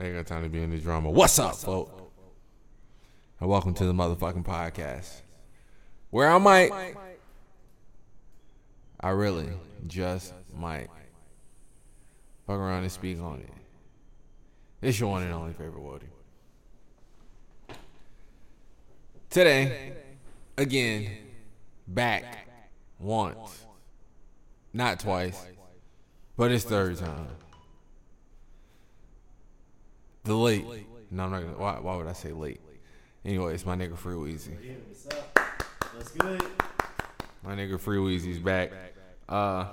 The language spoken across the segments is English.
I ain't got time to be in the drama. What's up, folks? And welcome to the motherfucking podcast. Where I might, I really just might fuck around and speak on it. It's your one and only favorite Woody. Today, again, back once, not twice, but it's third time. The late. No, I'm not gonna. Why, why would I say late? Anyway, it's my nigga Free Weezy. What's up? What's good? My nigga Free Weezy's back. Uh,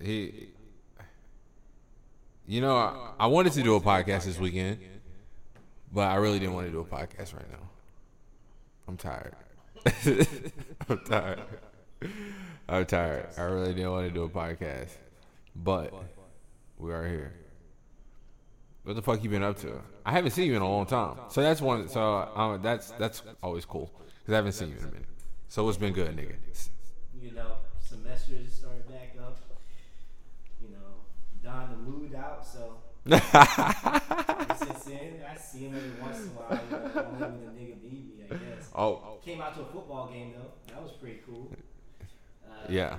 he. You know, I, I wanted to do a podcast this weekend, but I really didn't want to do a podcast right now. I'm tired. I'm tired. I'm tired. I really didn't want to do a podcast, but we are here. What the fuck you been up to? I haven't seen you in a long time, so that's one. So um, that's that's always cool because I haven't seen you in a minute. So what's been good, nigga? You know, semesters started back up. You know, Don the mood out, so since then I see him every once in a while. You know, only when the nigga need me, I guess. Oh, Came out to a football game though. That was pretty cool. Uh, yeah.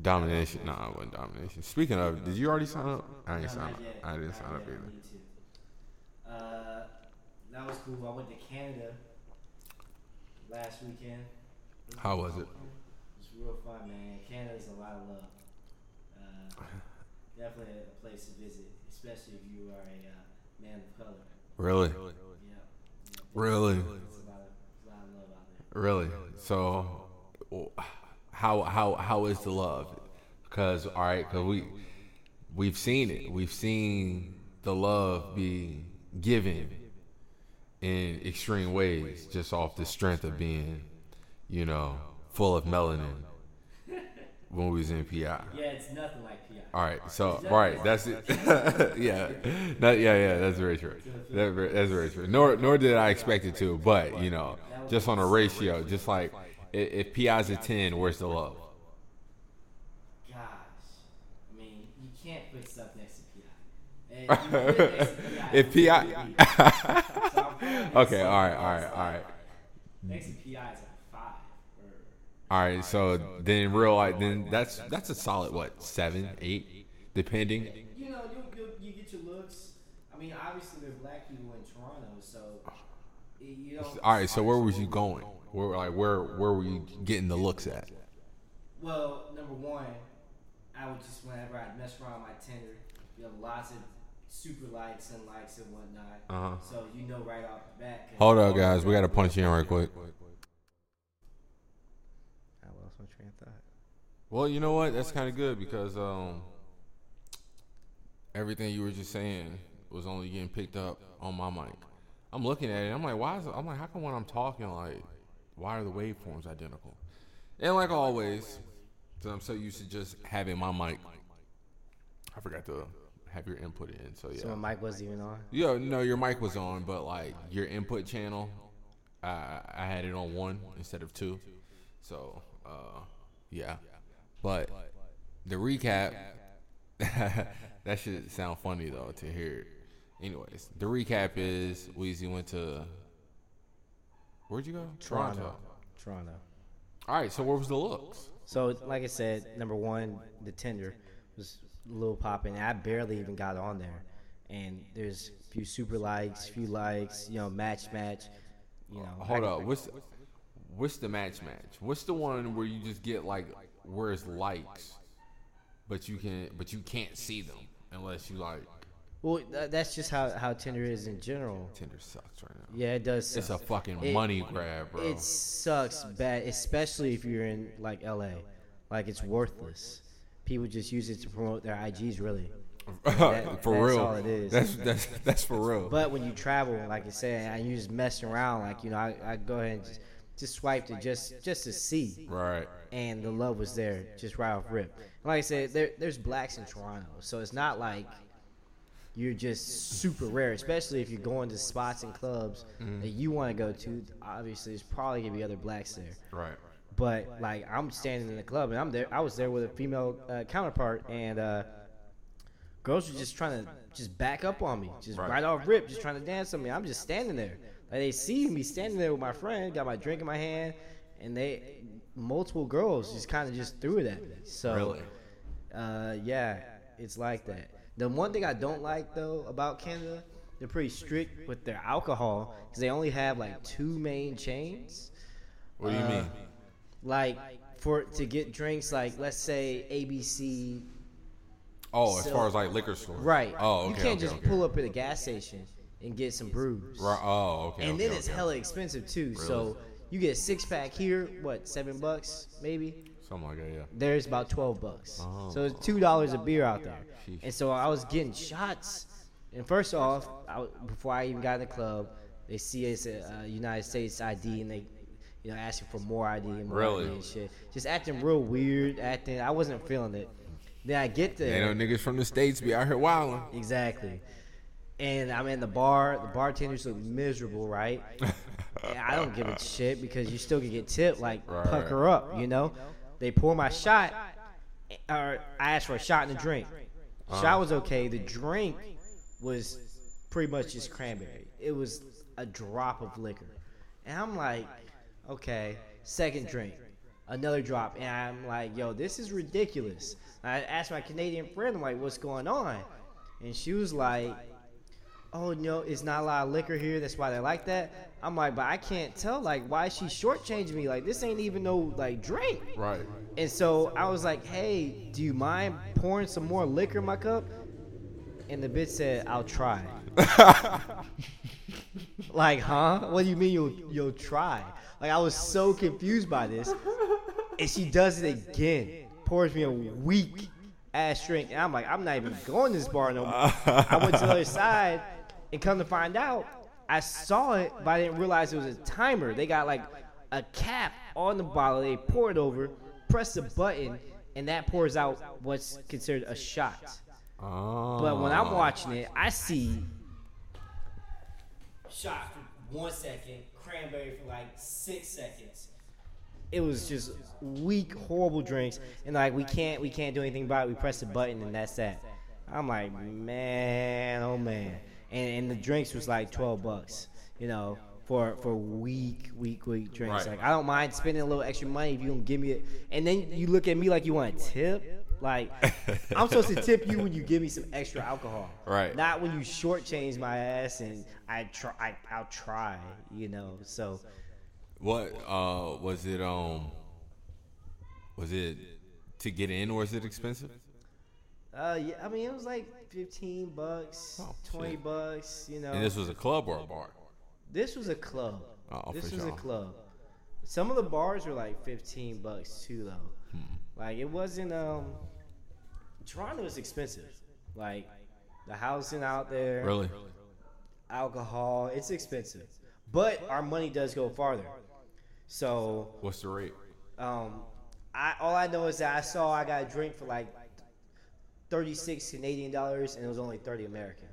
Domination. Nah, it wasn't domination. Speaking of, did you already sign up? I no, didn't sign up. yet. I didn't Not sign up yet. I either. Uh, that was cool. I went to Canada last weekend. How was it? It was real fun, man. Canada's a lot of love. Uh, definitely a place to visit, especially if you are a uh, man of color. Really? Yeah. yeah. Really? There's a lot of, a lot of love out there. Really? So, how how how is the love? Because all right, because we we've seen it. We've seen the love be given in extreme ways, just off the strength of being, you know, full of melanin when we was in PI. Yeah, it's nothing like PI. All right, so right, that's it. yeah, that, yeah, yeah, that's very true. That, that's very true. Nor nor did I expect it to, but you know, just on a ratio, just like i- if PI's a ten, where's the love? Gosh. I mean, you can't put stuff next to PI. And you put it next to PI, If PI, gonna be- So I'm putting next okay, to all right, it, all right, it's all like- right, Next to PI is like five. Or, all right. So then, real life, then that's that's a solid what seven, eight, depending. you know, you, you, you get your looks. I mean, obviously, there are black people in Toronto, so you know. All right, so where was you going? Where like where where were you getting the looks at? Well, number one, I would just whenever I mess around my Tinder, you have lots of super likes and likes and whatnot. Uh-huh. So you know right off the bat. Hold up, guys. We got to punch you in right quick. I lost my train of thought. Well, you know what? That's kind of good because um, everything you were just saying was only getting picked up on my mic. I'm looking at it. I'm like, why is it? I'm like, how come when I'm talking, like, why are the waveforms identical? And like always, 'cause I'm so used to just having my mic. I forgot to have your input in. So yeah. So my mic wasn't even on. Yeah, no, your mic was on, but like your input channel, I I had it on one instead of two. So, uh, yeah. But the recap, that should sound funny though to hear. Anyways, the recap is Weezy went to. Where'd you go? Toronto. Toronto. All right, so where was the looks? So like I said, number one, the Tinder was a little popping. I barely even got on there, and there's a few super likes, few likes, you know, match match. You know, Hold up, what's what's the match match? What's the one where you just get like where it's likes, but you can but you can't see them unless you like Well, tha- that's just how how Tinder is in general. Tinder sucks right now. Yeah, it does. It's a fucking It- money grab, bro. It sucks bad, especially if you're in like LA. Like it's worthless. People just use it to promote their IGs, really. that- for that's real. all it is. That's that's that's for real. But when you travel, like I said, and you just messing around, like you know, I, I go ahead and just, just swiped it just just to see, right. and the love was there, just right off rip. And like I said, there, there's blacks in Toronto, so it's not like you're just super rare, especially if you're going to spots and clubs that you want to go to. Obviously, there's probably gonna be other blacks there. Right. But like I'm standing in the club and I'm there. I was there with a female uh, counterpart, and uh, girls were just trying to just back up on me, just Right. right, off rip, just trying to dance on me. I'm just standing there. Like they see me standing there with my friend, got my drink in my hand, and they multiple girls just kind of just threw it at me. So Really? uh, yeah, it's like that. The one thing I don't like though about Canada, they're pretty strict with their alcohol because they only have like two main chains. What do you Uh, mean? Like for to get drinks, like let's say ABC, Oh, as so- far as like liquor stores, right? Oh, okay. you can't okay, just okay. pull up at a gas station and get some brews. Right. Oh, okay. and then it's hella expensive too. So you get a six pack here, what seven bucks maybe? Something like that, yeah. there's about 12 bucks. Oh. So it's two dollars a beer out there. Sheesh. And so I was getting shots. And first off, I, before I even got in the club, they see it's a uh, United States ID and they, you know, asking for more ID and more Really? ID and shit. Just acting real weird. Acting, I wasn't feeling it. Then I get They there. know niggas from the states be out here wilding. Exactly. And I'm in the bar. The bartenders look miserable, right? I don't give a shit because you still can get tipped. Like Right, pucker up, you know. They pour my shot, or I asked for a shot and a drink. Uh-huh. Shot was okay. The drink was pretty much just cranberry. It was a drop of liquor, and I'm like, okay. Second drink, another drop, and I'm like, yo, this is ridiculous. I asked my Canadian friend, I'm like, what's going on? And she was like, oh no, it's not a lot of liquor here. That's why they like that. I'm like, but I can't tell. Like, why is she shortchanging me? Like, this ain't even no like drink. Right. And so I was like, hey, do you mind pouring some more liquor in my cup? And the bitch said, I'll try. like, huh? What do you mean you'll you'll try? Like I was so confused by this. And she does it again. Pours me a weak ass drink. And I'm like, I'm not even going to this bar no more. I went to the other side and come to find out, I saw it, but I didn't realize it was a timer. They got like a cap on the bottle. They pour it over, press the button, and that pours out what's considered a shot. Oh. But when I'm watching it, I see shot for one second, cranberry for like six seconds. It was just weak, horrible drinks, and like we can't, we can't do anything about it. We press the button and that's that. I'm like, man, oh man, and and the drinks was like twelve bucks, you know, for for weak, weak, weak drinks. Right. Like I don't mind spending a little extra money if you don't give me it, and then you look at me like you want a tip. Like I'm supposed to tip you when you give me some extra alcohol, Right. Not when you shortchange my ass and I try, I, I'll try, you know. So What uh was it um was it to get in or is it expensive? Uh, yeah, I mean, it was like fifteen bucks, Oh, twenty shit. bucks. You know, And this was a club or a bar? this was a club. Oh, this was sure. a club. Some of the bars were like fifteen bucks too, though. Hmm. Like it wasn't. Um, Toronto is expensive. Like the housing out there, Really? alcohol, it's expensive. But our money does go farther. So What's the rate? Um, I all I know is that I saw I got a drink for like thirty six Canadian dollars, and it was only thirty American.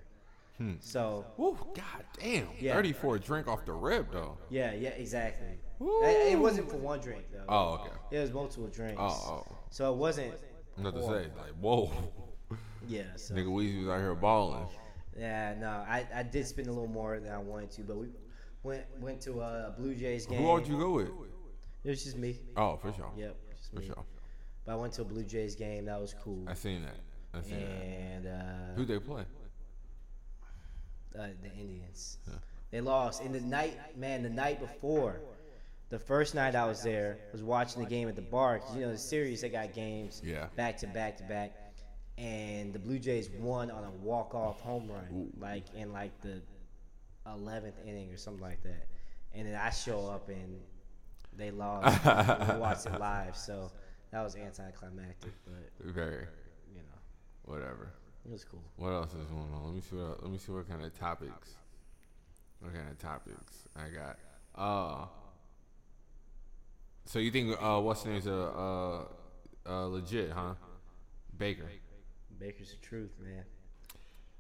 Hmm. So Woo, god damn. Yeah. 30 for a drink off the rip though. yeah, yeah, exactly. It, it wasn't for one drink though. Oh, okay. It was multiple drinks. Oh, oh. So it wasn't. Not to say, like, whoa. Yeah. So Nigga Weezy was out here balling. yeah, no, I, I did spend a little more than I wanted to, but we went went to a Blue Jays game. Who all you go with? It was just me. Oh, for sure. Yep, just For me. sure. But I went to a Blue Jays game. That was cool. I seen that. I that. And uh, Who they play? uh, the Indians. They lost. And the night, man, the night before, the first night I was there, was watching the game at the bar. 'cause, you know, the series, they got games Yeah. back to back to back. And the Blue Jays won on a walk-off home run, like in like the 11th inning or something like that. And then I show up and they lost. we watched it live, so that was anticlimactic, but Very. Whatever. it was cool. What else is going on? Let me see what let me see what kind of topics. What kind of topics I got? Uh So you think uh what's the name's uh uh, uh legit, huh? Baker. Baker's the truth, man.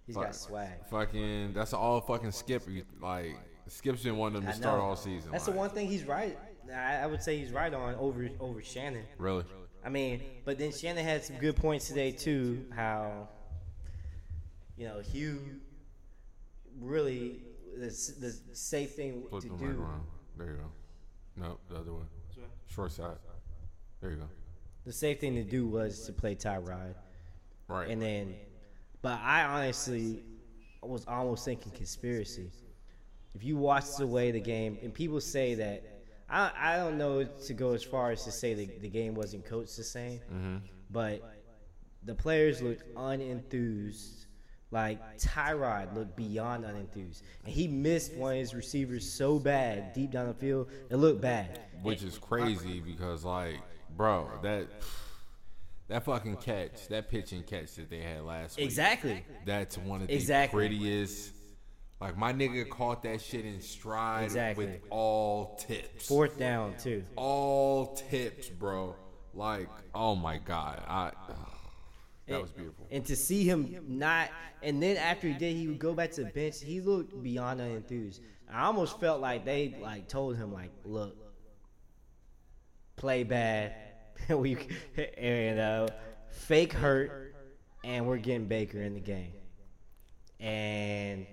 He's Fuck. got swag. Fucking that's all fucking skip like Skip's been wanting them I to start know. all season. That's the one thing he's right. I, I would say he's right on over over Shannon. Really? I mean, but then Shannon had some good points today too. How you know, Hue really the, the safe thing Flip to the mic do. around. There you go. No, the other way. Short side. There you go. The safe thing to do was to play Tyrod, Right. and then, but I honestly was almost thinking conspiracy. If you watch the way the game, and people say that, I I don't know to go as far as to say the, the game wasn't coached the same, mm-hmm. but the players looked unenthused. Like Tyrod looked beyond unenthused, and he missed one of his receivers so bad deep down the field. It looked bad. Which is crazy because, like, bro, that that fucking catch, that pitch and catch that they had last week, Exactly. that's one of the Exactly. prettiest. Like my nigga caught that shit in stride Exactly. with all tips. Fourth down too. all tips, bro. Like, oh my god, I. that was beautiful. And to see him not, and then after he did, he would go back to the bench. He looked beyond enthused. I almost felt like they like told him like, look, play bad, we and uh, fake hurt, and we're getting Baker in the game. And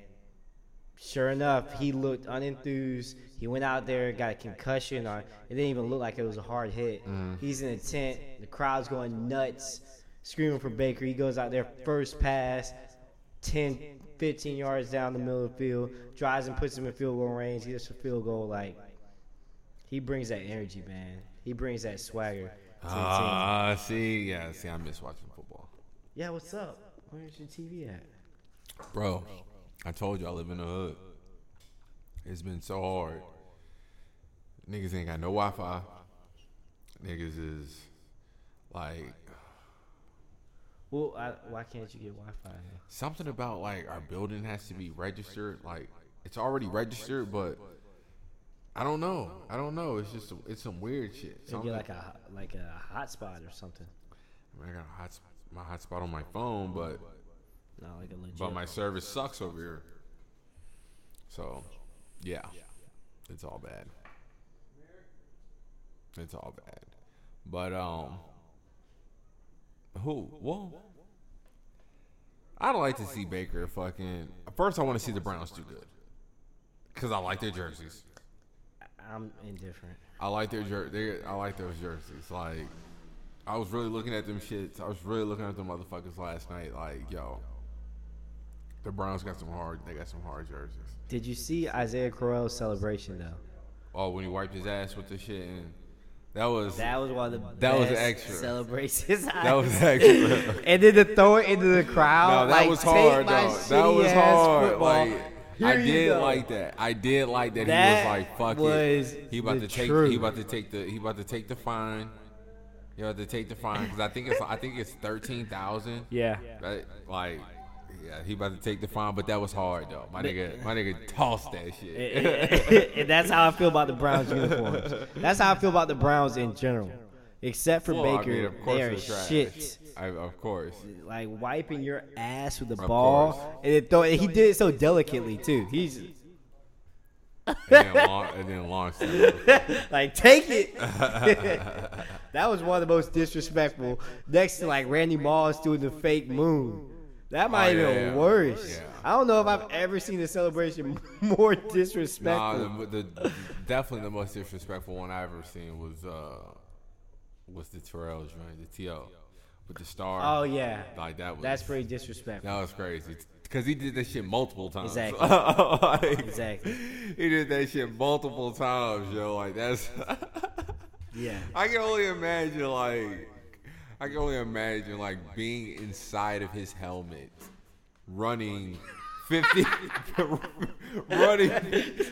sure enough, he looked unenthused. He went out there, got a concussion. Or it didn't even look like it was a hard hit. He's in a tent. The crowd's going nuts, screaming for Baker. He goes out there, first pass, 10, 15 yards down the middle of the field, drives and puts him in field goal range. He gets a field goal. Like, he brings that energy, man. He brings that swagger to the team. Ah, see, yeah, see, I miss watching football, Yeah, what's up? Where's your TV at? bro. I told you I live in the hood. It's been so hard. Niggas ain't got no Wi-Fi. Niggas is like Well, I, why can't you get Wi-Fi? something about like our building has to be registered. Like it's already registered, but I don't know. I don't know. It's just it's some weird shit. Something- get like a like a hotspot or something. I, mean, I got a hot, my hotspot on my phone, but No, like a legit. but my service sucks over here. So, yeah, it's all bad. It's all bad. But um, who? Well, I'd like to see Baker fucking. First, I want to see the Browns do good because I like their jerseys. I'm indifferent. I like their jer- they, I like those jerseys. Like, I was really looking at them shits. I was really looking at them motherfuckers last night. Like, yo, the Browns got some hard. They got some hard jerseys. Did you see Isaiah Crowell's celebration though? Oh, when he wiped his ass with the shit, and that was that, That was one of the That was best extra. celebrations. That was extra. and then to throw it into the crowd. no, that like, was take hard my though. That was shitty ass hard. football. Like, Here I did go. like that. I did like that. That he was like, "Fuck was it." He about to take. truth. He about to take the. He about to take the fine. He about to take the fine because I think it's. I think it's thirteen thousand. Yeah. Right? Like, yeah, he about to take the fine, but that was hard though. My nigga, my nigga tossed that shit. and that's how I feel about the Browns uniforms. That's how I feel about the Browns in general. Except for Well, I Baker, mean, of course they are shit. I, of course. Like wiping your ass with the Of ball, course. and then throw. And he did it so delicately too. He's And then, long, and then launched it. like, take it. that was one of the most disrespectful. Next to like Randy Moss doing the fake moon. That might Oh, yeah, been yeah. worse. Yeah. I don't know if I've ever seen a celebration more disrespectful. Nah, the, the, definitely the most disrespectful one I ever seen was uh was the Terrell joint, the T.O. with the star. oh yeah, like that was that's pretty disrespectful. that was crazy because he did that shit multiple times. Exactly. Like, Exactly. He did that shit multiple times, yo. Like that's. Yeah. I can only imagine like I can only imagine like being inside of his helmet, running. 50 running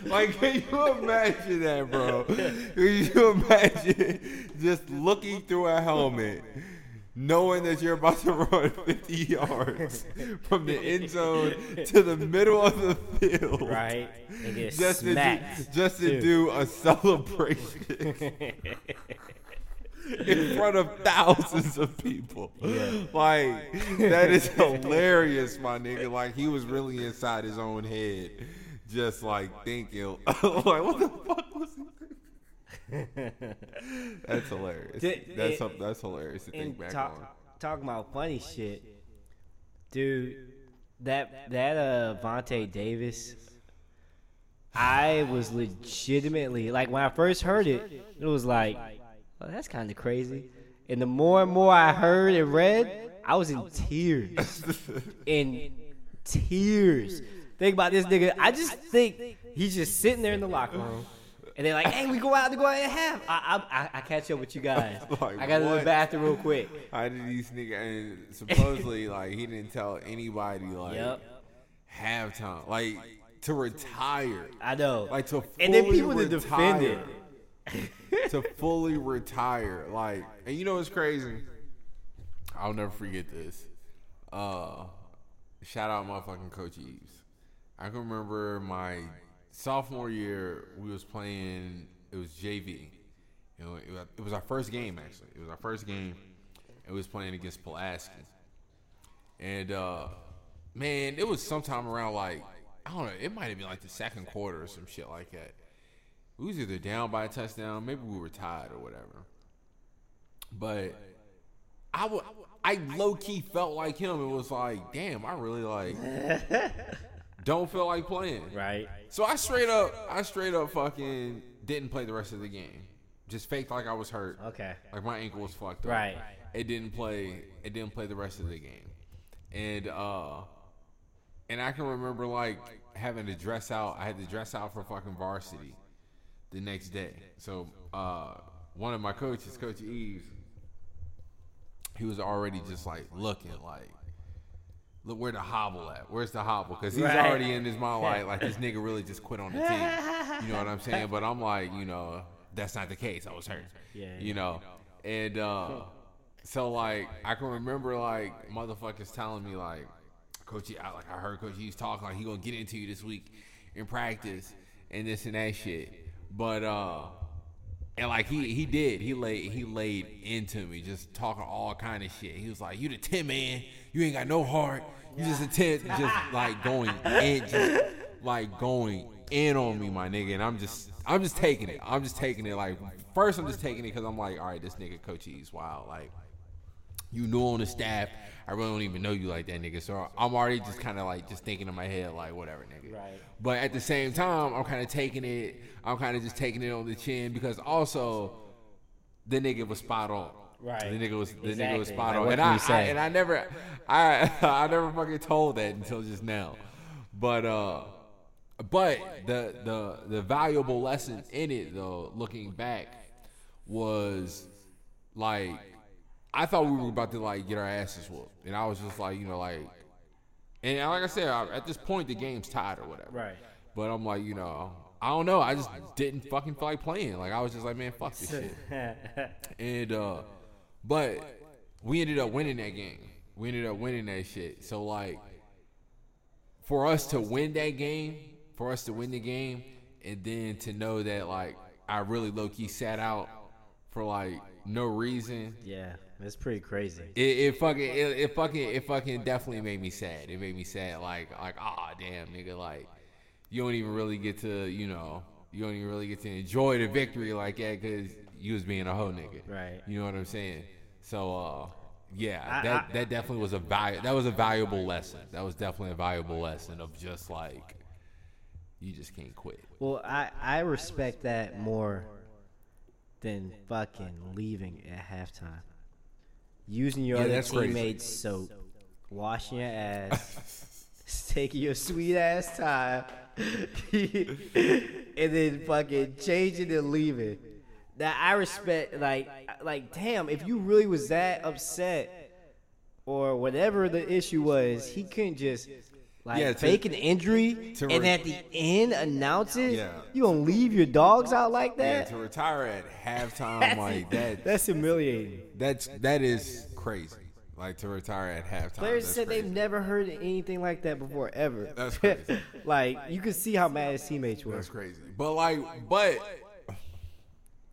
like can you imagine that bro can you imagine just looking through a helmet knowing that you're about to run 50 yards from the end zone to the middle of the field Right. Just to, do, just to too. do a celebration in front of thousands of people. Like that is hilarious, my nigga. Like he was really inside his own head, just like thinking, like what the fuck was he? That's hilarious. Did- that's it- that's hilarious to think back talk, on. talking about funny shit, dude. That that uh Vontae Davis, I was legitimately like when I first heard it, it was like, oh, that's kind of crazy. And the more and more I heard and read, I was in tears, in tears. Think about this nigga. I just think he's just sitting there in the locker room. And they're like, "Hey, we go out to go out and have." I, I, I, catch up with you guys. Like, I got to the what? bathroom real quick. I did these nigga and supposedly like he didn't tell anybody like Yep. halftime like to retire I know. like to and then fully people to defend it. retire. To fully retire. Like and you know what's crazy? I'll never forget this. Uh shout out my fucking coach Eves. I can remember my sophomore year we was playing it was JV it was, it was our first game actually. It was our first game it was playing against Pulaski. And uh man, it was sometime around like I don't know, it might have been like the second quarter or some shit like that. We was either down by a touchdown, maybe we were tied or whatever. But I would I low key felt like him. It was like, damn, I really like don't feel like playing. Right. So I straight up I straight up fucking didn't play the rest of the game. Just faked like I was hurt. Okay. Like my ankle was fucked up. Right. It didn't play. It didn't play the rest of the game, and uh, and I can remember like having to dress out. I had to dress out for fucking varsity the next day. So uh, one of my coaches, Coach Eves, he was already just like looking like. Look where the hobble at. Where's the hobble? Because he's Right. already in his mind like like this nigga really just quit on the team. You know what I'm saying? But I'm like, you know, that's not the case. I was hurt. Yeah, You know, and uh, so like I can remember like motherfuckers telling me like, Coach, I, like I heard Coach E's talking like he gonna get into you this week in practice and this and that shit. But uh, and like he he did he laid he laid into me just talking all kind of shit. He was like, "You the ten man, you ain't got no heart. You just a ten, just like going in, just like going in on me, my nigga." And I'm just I'm just taking it. I'm just taking it. Like first, I'm just taking it because I'm like, all right, this nigga Coach E's wild. Like you knew on the staff. I really don't even know you like that, nigga. So I'm already just kind of like just thinking in my head, like whatever, nigga. Right. But at the same time, I'm kind of taking it. I'm kind of just taking it on the chin because also the nigga was spot on. Right. The nigga was the nigga was spot on, what and I, I and I never, I I never fucking told that until just now. But uh, but the the the valuable lesson in it though, looking back, was like I thought we were about to like get our asses whooped, and I was just like, you know, like, and like I said, I, at this point the game's tied or whatever. Right. But I'm like, you know, I don't know. I just didn't fucking feel like playing. Like I was just like, man, fuck this shit. And uh, but we ended up winning that game. We ended up winning that shit. So like, for us to win that game, for us to win the game, and then to know that like I really low key sat out for like no reason. yeah, it's pretty crazy. It, it fucking it, it fucking it fucking definitely made me sad. It made me sad. Like like ah damn nigga like you don't even really get to you know you don't even really get to enjoy the victory like that because you was being a hoe nigga. Right. You know what I'm saying? So uh yeah I- that I- that definitely was a value that was a valuable lesson. That was definitely a valuable lesson of just like you just can't quit. Well, I I respect that more than fucking leaving at halftime. Using your Yeah, other teammates' soap, washing your ass, taking your sweet ass time, and then fucking changing and leaving. That I respect. Like, like, damn, if you really was that upset or whatever the issue was, he couldn't just like Yeah, to- fake an injury to and re- at the end announce it. Yeah. You gonna leave your dogs out like Yeah, that? to retire at halftime That's- like that That's humiliating. that's that is crazy. Like to retire at halftime. Players that's said crazy. they've never heard anything like that before, ever. That's crazy. like you could see how mad his teammates were. That's crazy. But like, but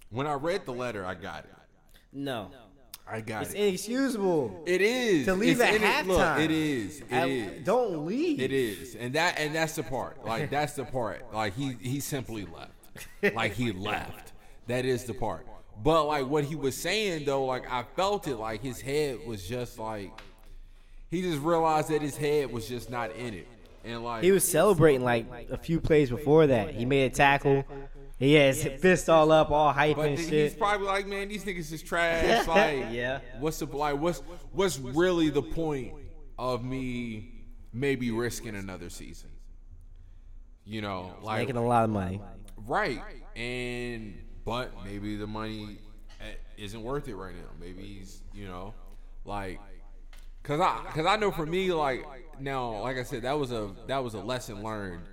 when I read the letter, I got it. No, I got it. it's it. inexcusable. It is to leave It's at in it- Look, halftime. it is. It is. Don't leave. It is, and that and that's the part. Like that's the part. Like he he simply left. Like he left. That is the part. But like what he was saying though, like I felt it. Like his head was just like he just realized that his head was just not in it, and like He was celebrating like a few plays before that. He made a tackle. He had his fist all up, all hype But and th- shit. he's probably like, man, these niggas is trash. Like, Yeah. What's the like? What's what's really the point of me maybe risking another season? You know, like Making a lot of money. right, and but maybe the money eh, isn't worth it right now. Maybe he's, you know, like, cause I, cause I know for me, like now, like I said, that was a that was a lesson learned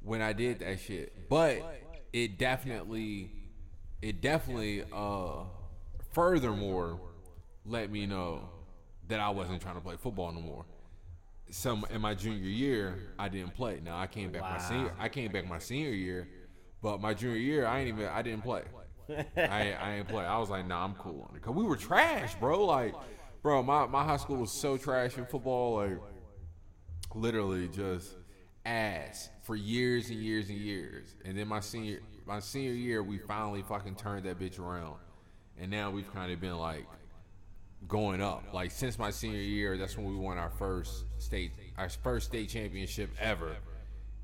when I did that shit. But it definitely, it definitely, uh, furthermore, let me know that I wasn't trying to play football no more. Some in my junior year, I didn't play. Now I came back my senior, I came back my senior year, but my junior year, I ain't even, I didn't play. I ain't, I ain't play. I was like, nah, I'm cool on it. Cause we were trash, bro. Like, bro, my, my high school was so trash in football. Like, literally just ass for years and years and years. And then my senior my senior year, we finally fucking turned that bitch around, and now we've kind of been like going up. Like since my senior year, that's when we won our first state our first state championship ever,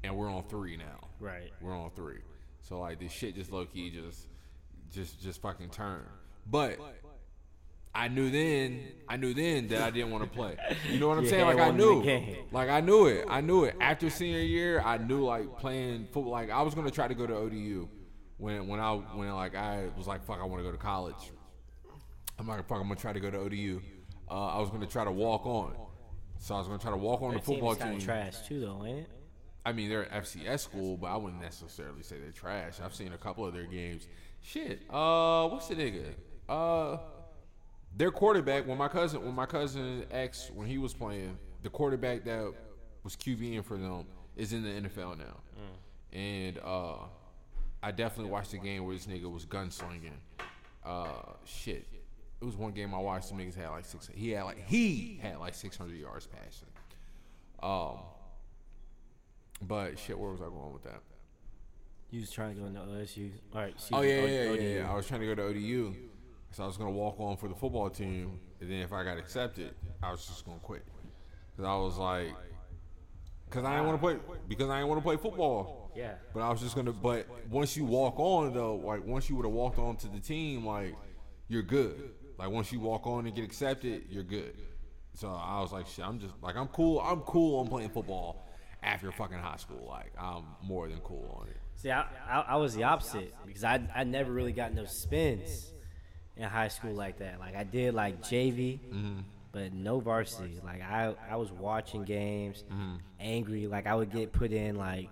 and we're on three now. Right. We're on three. So like this shit just low key just just just fucking turned. But I knew then I knew then that I didn't want to play. You know what I'm Your saying? Like I wasn't in the knew. Like I knew it. I knew it. After senior year, I knew like playing football like I was gonna try to go to ODU when when I when like I was like fuck I wanna go to college. I'm like fuck I'm gonna try to go to ODU. Uh, I was gonna try to walk on. So I was gonna try to walk on the team football is team. of trash too, though, ain't it? I mean, they're an FCS school, but I wouldn't necessarily say they're trash. I've seen a couple of their games. Shit. Uh, what's the nigga? Uh, their quarterback. When my cousin, when my cousin X, when he was playing, the quarterback that was QBing for them is in the NFL now. And uh, I definitely watched the game where this nigga was gunslinging. Uh, shit. It was one game I watched. The niggas had like six. He had like he had like six hundred yards passing. Um, but shit, where was I going with that? You was trying to go into OSU. All right. Oh yeah, yeah, yeah, yeah. I was trying to go to ODU, so I was gonna walk on for the football team, and then if I got accepted, I was just gonna quit, cause I was like, cause I didn't want to play, because I didn't want to play football. Yeah. But I was just gonna. But once you walk on though, like once you would have walked on to the team, like you're good. Like once you walk on and get accepted, you're good. So I was like, shit, I'm just like I'm cool. I'm cool on playing football after fucking high school. Like I'm more than cool on it. See, I, I, I was the opposite because I, I never really got no spins in high school like that. Like I did like JV, Mm-hmm. but no varsity. Like I, I was watching games, Mm-hmm. angry. Like I would get put in like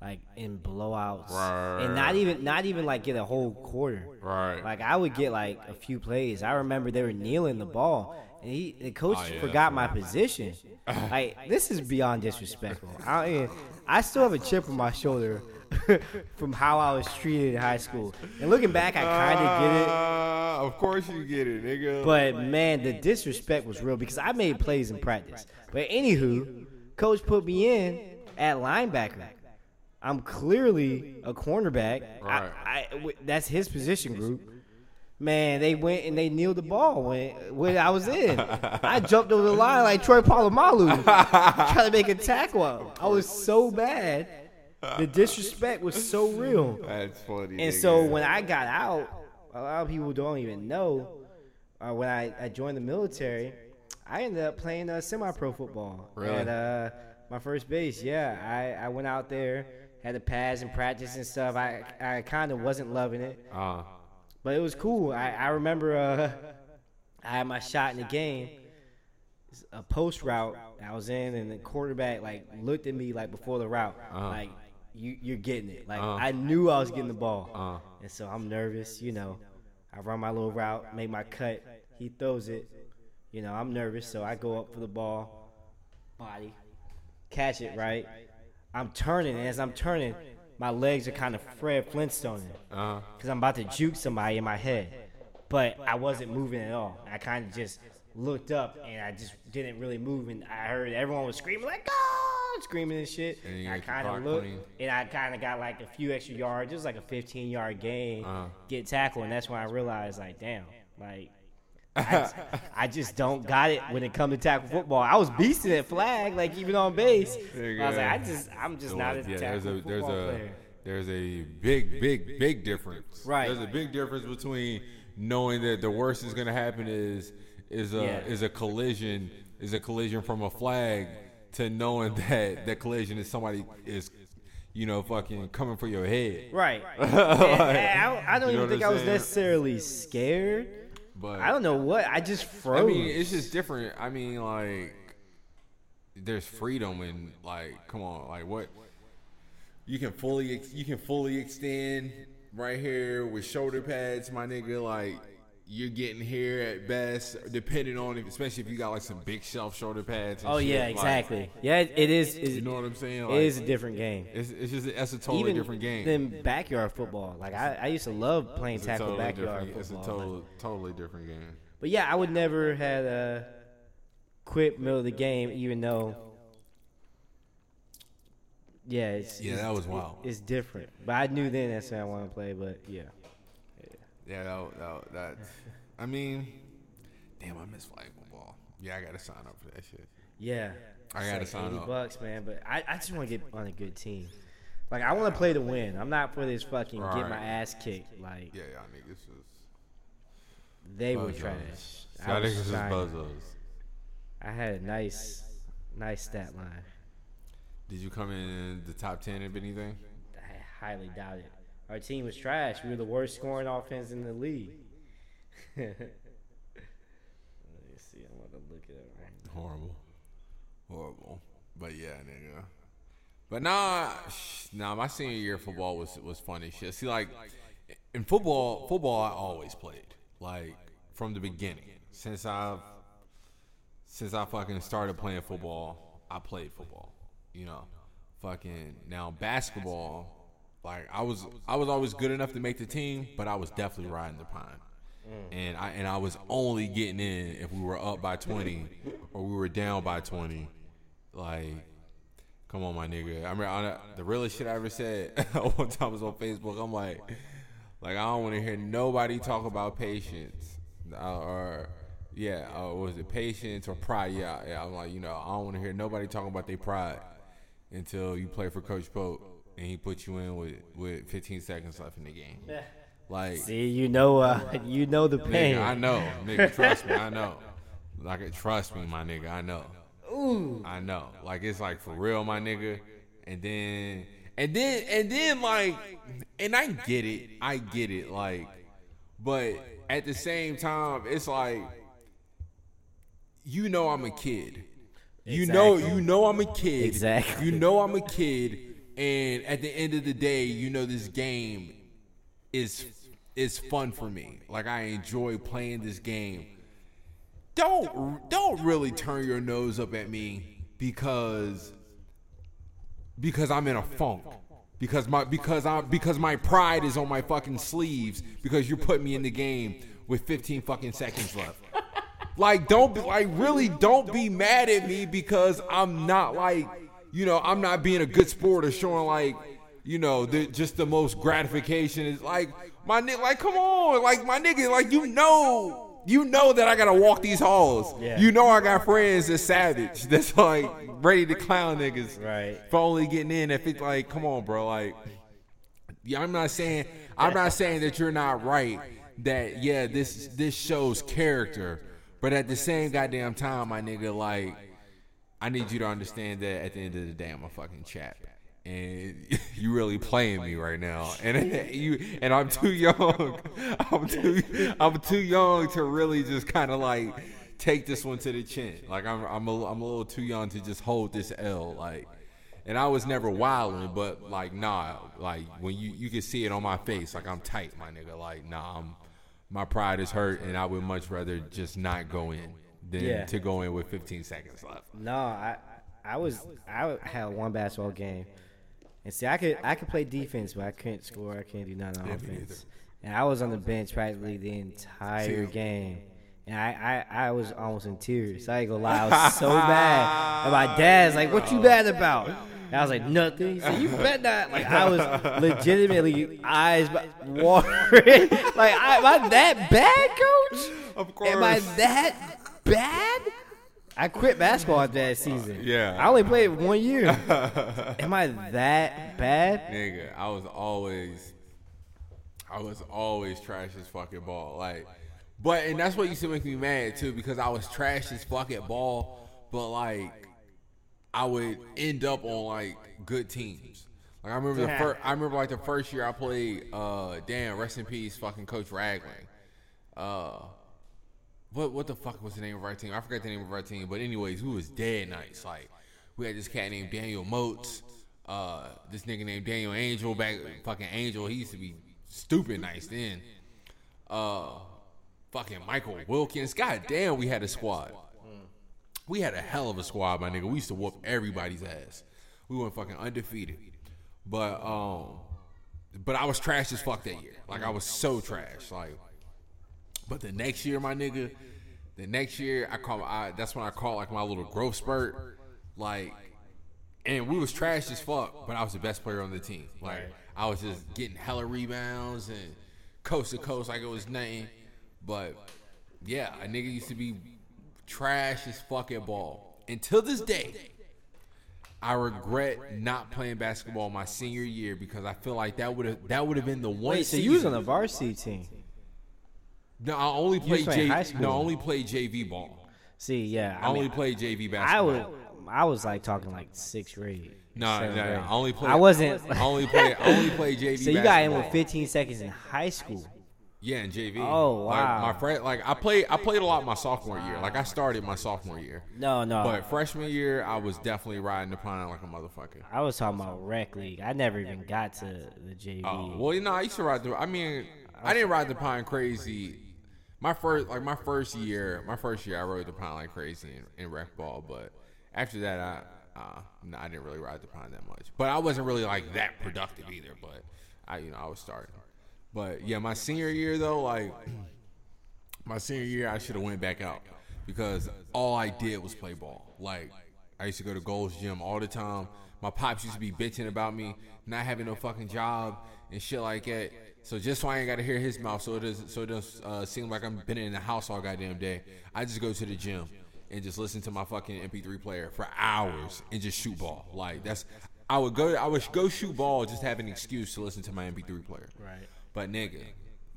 like in blowouts, Right. and not even not even like get a whole quarter. Right. Like I would get like a few plays. I remember they were kneeling the ball, and he the coach Oh, yeah. forgot my position. like this is beyond disrespectful. I I still have a chip on my shoulder from how I was treated in high school. And looking back, I kind of get it. Uh, of course you get it, nigga. But man, the disrespect was real because I made plays in practice. But anywho, coach put me in at linebacker. I'm clearly a cornerback. I- Right. I, w- that's his position group. Man, they went and they kneeled the ball when when I was in. I jumped over the line like Troy Polamalu, trying to make a tackle. I was so bad. The disrespect was so real. That's funny. And nigga. so when I got out, a lot of people don't even know. Uh, when I, I joined the military, I ended up playing uh, semi-pro football Really? at uh, my first base. Yeah, I, I went out there, had the pads and practice and stuff. I I kind of wasn't loving it, uh, but it was cool. I, I remember uh, I had my shot in the game. A post route I was in, and the quarterback like looked at me like before the route, Uh-huh. like you you're getting it. Like Uh-huh. I knew I was getting the ball, uh, and so I'm nervous. You know, I run my little route, make my cut. He throws it. You know, I'm nervous, so I go up for the ball, body, catch it right. I'm turning, and as I'm turning, my legs are kind of Fred Flintstoning uh, because I'm about to juke somebody in my head, but I wasn't moving at all. I kind of just looked up and I just didn't really move, and I heard everyone was screaming like "Go!" screaming and shit. And I kind of looked, running. and I kind of got like a few extra yards, It was like a 15 yard gain, Uh-huh. get tackled, and that's when I realized like, damn, like I, I just don't got it when it come to tackle football. I was beasting at flag, like even on base. I was like. I just, I'm just not a yeah, tackle there's a there's football a player. there's a big big big difference. Right. There's a big difference between knowing that the worst is going to happen is is a Yeah. is a collision is a collision from a flag to knowing that that collision is somebody is you know fucking coming for your head. Right. And I, I don't You know even think I'm was necessarily scared. But I don't know what. I just froze. I mean, it's just different. I mean, like, there's freedom and like, come on, like, what you can fully ex- you can fully extend right here with shoulder pads, my nigga. Like, you're getting here at best, depending on if, especially if you got like some big shelf shoulder pads. And oh shit, yeah, like, exactly. yeah, it it is. is you know what I'm saying? it Like, is a different game. It's, it's just that's a totally even different game. than backyard football. Like I, I used to love playing it's tackle totally backyard football. It's a football. total, totally different game. But yeah, I would never had uh, quit middle of the game, even though. Yeah, it's Yeah, it's, that was wild. it's different. But I knew then that's what I want to play. But yeah, Yeah, that, that, that I mean, damn, I miss flag football. Yeah, I gotta sign up for that shit. yeah. I gotta like sign 80 up. bucks, man. But I, I just want to get on a good team. Like I want to play to win. I'm not for this fucking get Right. my ass kicked. Like Yeah, y'all niggas is they were trash. I Y'all was niggas is trying- I had a nice, nice stat line. Did you come in the top ten of anything? I highly doubt it. Our team was trash. We were the worst scoring offense in the league. Let me see. I'm going to look at it up right now. Horrible, horrible. But yeah, nigga. But nah, nah. My senior year of football was was funny shit. See, like in football, football I always played like from the beginning. Since I've since I fucking started playing football, I played football. You know, fucking now basketball. Like I was, I was always good enough to make the team, but I was definitely riding the pine. And I and I was only getting in if we were up by twenty or we were down by twenty. Like, come on, my nigga. I mean, I, the realest shit I ever said one time was on Facebook. I'm like, like I don't want to hear nobody talk about patience uh, or yeah, uh, was it patience or pride? Yeah, yeah. I'm like, you know, I don't want to hear nobody talking about their pride until you play for Coach Pope and he put you in with with 15 seconds left in the game. Like, See, you know, uh, you know the pain. nigga, I know, nigga, trust me, I know. Like, trust me, my nigga, I know. Ooh. I know. Like it's like for real, my nigga. And then and then and then like and I get it. I get it. Like but at the same time, it's like you know I'm a kid. You know you know I'm a kid. Exactly. You know I'm a kid and at the end of the day, you know this game is is fun for me. Like I enjoy playing this game don't don't really turn your nose up at me because because I'm in a funk. Because my because I because my pride is on my fucking sleeves because you put me in the game with 15 fucking seconds left. Like don't be like really don't be mad at me because I'm not like you know I'm not being a good sport or showing like you know the, just the most gratification is like my nigga like come on like my nigga like you know you know that I gotta walk these halls. Yeah. You know I got friends that's savage that's like ready to clown niggas Right. for only getting in if it's like come on bro like yeah, I'm not saying I'm not saying that you're not right. That yeah, this this shows character, but at the same goddamn time, my nigga, like I need you to understand that at the end of the day, I'm a fucking chap, and you really playing me right now, and you and I'm too young. I'm too I'm too young to really just kind of like take this one to the chin. Like I'm I'm a, I'm a little too young to just hold this L. Like and I was never wilding, but like nah, like when you you can see it on my face, like I'm tight, my nigga. Like nah, I'm my pride is hurt, and I would much rather just not go in than Yeah. to go in with 15 seconds left. No, I I was I had one basketball game, and see I could I could play defense, but I couldn't score. I couldn't do nothing on Yeah, offense. And I was on the bench practically the entire game, and I, I I was almost in tears. I ain't gonna lie, I was so bad. And my dad's like, "What you bad about?" And I was like, nothing. He said, you bet not. Like I was legitimately eyes watering. like, I, am I that bad, coach? Of course. Am I that bad? I quit basketball after that season. Yeah. I only played one year. Am I that bad? Nigga, I was always, I was always trash as fucking ball. Like, but and that's what used to make me mad too because I was trash as fucking ball, but like, I would end up on like good teams. Like I remember the first, I remember like the first year I played. uh Damn, rest in peace, fucking Coach Ragland. Uh, what what the fuck was the name of our team? I forgot the name of our team, but anyways, we was dead nice. Like we had this cat named Daniel Moats, uh, this nigga named Daniel Angel back fucking Angel. He used to be stupid nice then. Uh, fucking Michael Wilkins. God damn, we had a squad. We had a hell of a squad, my nigga. We used to whoop everybody's ass. We went fucking undefeated. But um, but I was trash as fuck that year. Like I was so trash. Like but the next year, my nigga, the next year I call I that's when I call like my little growth spurt. Like and we was trash as fuck, but I was the best player on the team. Like I was just getting hella rebounds and coast to coast like it was nothing. But yeah, a nigga used to be trash as fucking ball. Until this day, I regret not playing basketball my senior year because I feel like that would have that would have been the one. Wait, so you was on the varsity team? No, I only played played J. No, I only played JV ball. See, yeah, I, I, only mean, played JV I basketball. would. I was like talking like sixth grade. No, seventh no. I only played. I wasn't. I only played. I only played JV. so you got in with 15 seconds in high school. Yeah, in JV. Oh, wow. Like my friend, like I played. I played a lot my sophomore year. Like I started my sophomore year, No, no. but freshman year I was definitely riding the pine like a motherfucker. I was talking about rec league. I never even got to the JV. Oh, well, you know, I used to ride the. I mean, I didn't ride the pine crazy. My first, like my first year, my first year, I rode the pine like crazy in, in rec ball. But after that, I, uh, no, I didn't really ride the pine that much. But I wasn't really like that productive either. But I, you know, I was starting. But yeah, my senior year though, like my senior year, I should have went back out because all I did was play ball. Like I used to go to Gold's Gym all the time. My pops used to be bitching about me not having no fucking job and shit like that. So just so I ain't got to hear his mouth, so it doesn't, so it doesn't uh, seem like I'm been in the house all goddamn day. I just go to the gym and just listen to my fucking MP3 player for hours and just shoot ball. Like that's, I would go, I would go shoot ball just have an excuse to listen to my MP3 player. Right. But nigga,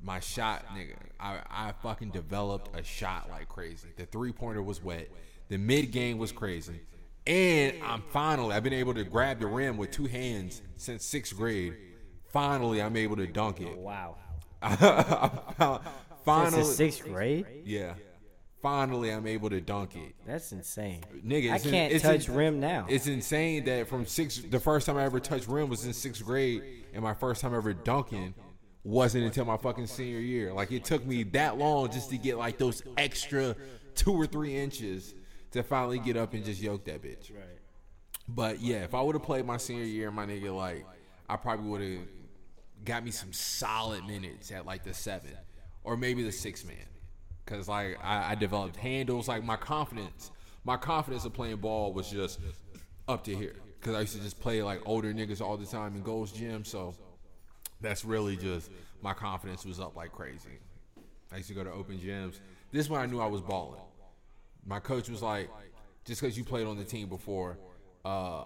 my shot, nigga, I, I fucking developed a shot like crazy. The three pointer was wet. The mid game was crazy. And I'm finally, I've been able to grab the rim with two hands since sixth grade. Finally, I'm able to dunk it. Oh, wow. finally, Since the sixth grade? yeah. Finally, I'm able to dunk it. That's insane. Nigga, I it's in- can't it's touch in- rim now. It's insane that from six, the first time I ever touched rim was in sixth grade, and my first time ever dunking wasn't until my fucking senior year. Like it took me that long just to get like those extra two or three inches to finally get up and just yoke that bitch. Right. But yeah, if I would have played my senior year, my nigga, like I probably would have got me some solid minutes at like the seven or maybe the six man. Cause like I, I developed handles, like my confidence, my confidence of playing ball was just up to here. Cause I used to just play like older niggas all the time in Gold's Gym, so that's really just my confidence was up like crazy. I used to go to open gyms. This is when I knew I was balling. My coach was like, just because you played on the team before, uh,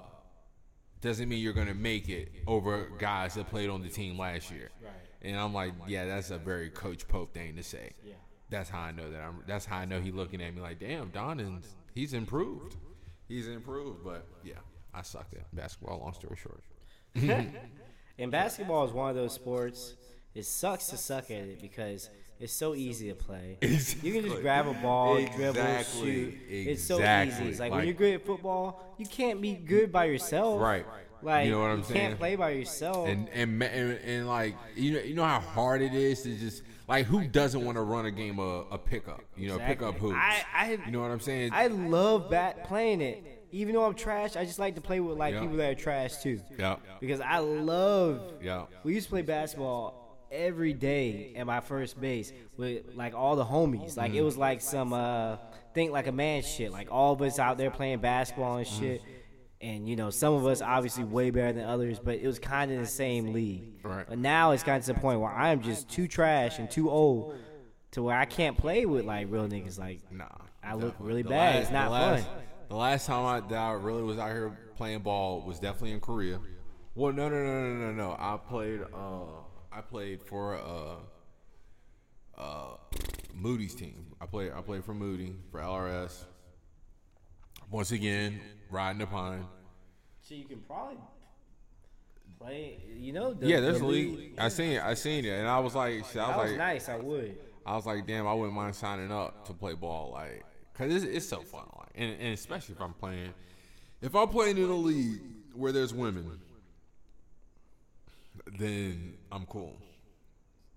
doesn't mean you're gonna make it over guys that played on the team last year. Right. And I'm like, yeah, that's a very Coach Pope thing to say. Yeah. That's how I know that I'm. That's how I know he's looking at me like, damn, Donovan's he's improved. He's improved, but yeah, I sucked at basketball. Long story short. And basketball is one of those sports. It sucks to suck at it because it's so easy to play. You can just grab a ball, dribble, Exactly. shoot. It's so Exactly. easy. It's like, Like- when you're good at football, you can't be good by yourself. Right. Like You know what I'm saying. you saying? can't play by yourself. and and, ma- and and like you know you know how hard it is to just like who doesn't want to run a game of a pickup you know pick up Exactly. hoops I- I- you know what I'm saying I love bat playing it. Even though I'm trash, I just like to play with like Yeah. people that are trash too. yeah Because I love yeah We used to play basketball every day at my first base with like all the homies. Like it was like some uh think like a man shit. Like all of us out there playing basketball and shit. and you know some of us obviously way better than others, but it was kind of the same league. Right. But now it's gotten to the point where I am just too trash and too old to where I can't play with like real niggas. Like Nah. I look really bad. last- It's not the last, fun. The last time I, that I really was out here playing ball was definitely in Korea. Well, no, no, no, no, no, no. I played. Uh, I played for uh, uh, Moody's team. I played. I played for Moody for LRS. Once again, riding the pine. So you can probably play. You know. The, Yeah, there's the a league. I seen it. I seen it, and I was like, shit, I was was like, nice. I would. I was like, damn, I wouldn't mind signing up to play ball, like, cause it's, it's so fun, like, and, and especially if I'm playing, if I'm playing in a league where there's women, then I'm cool.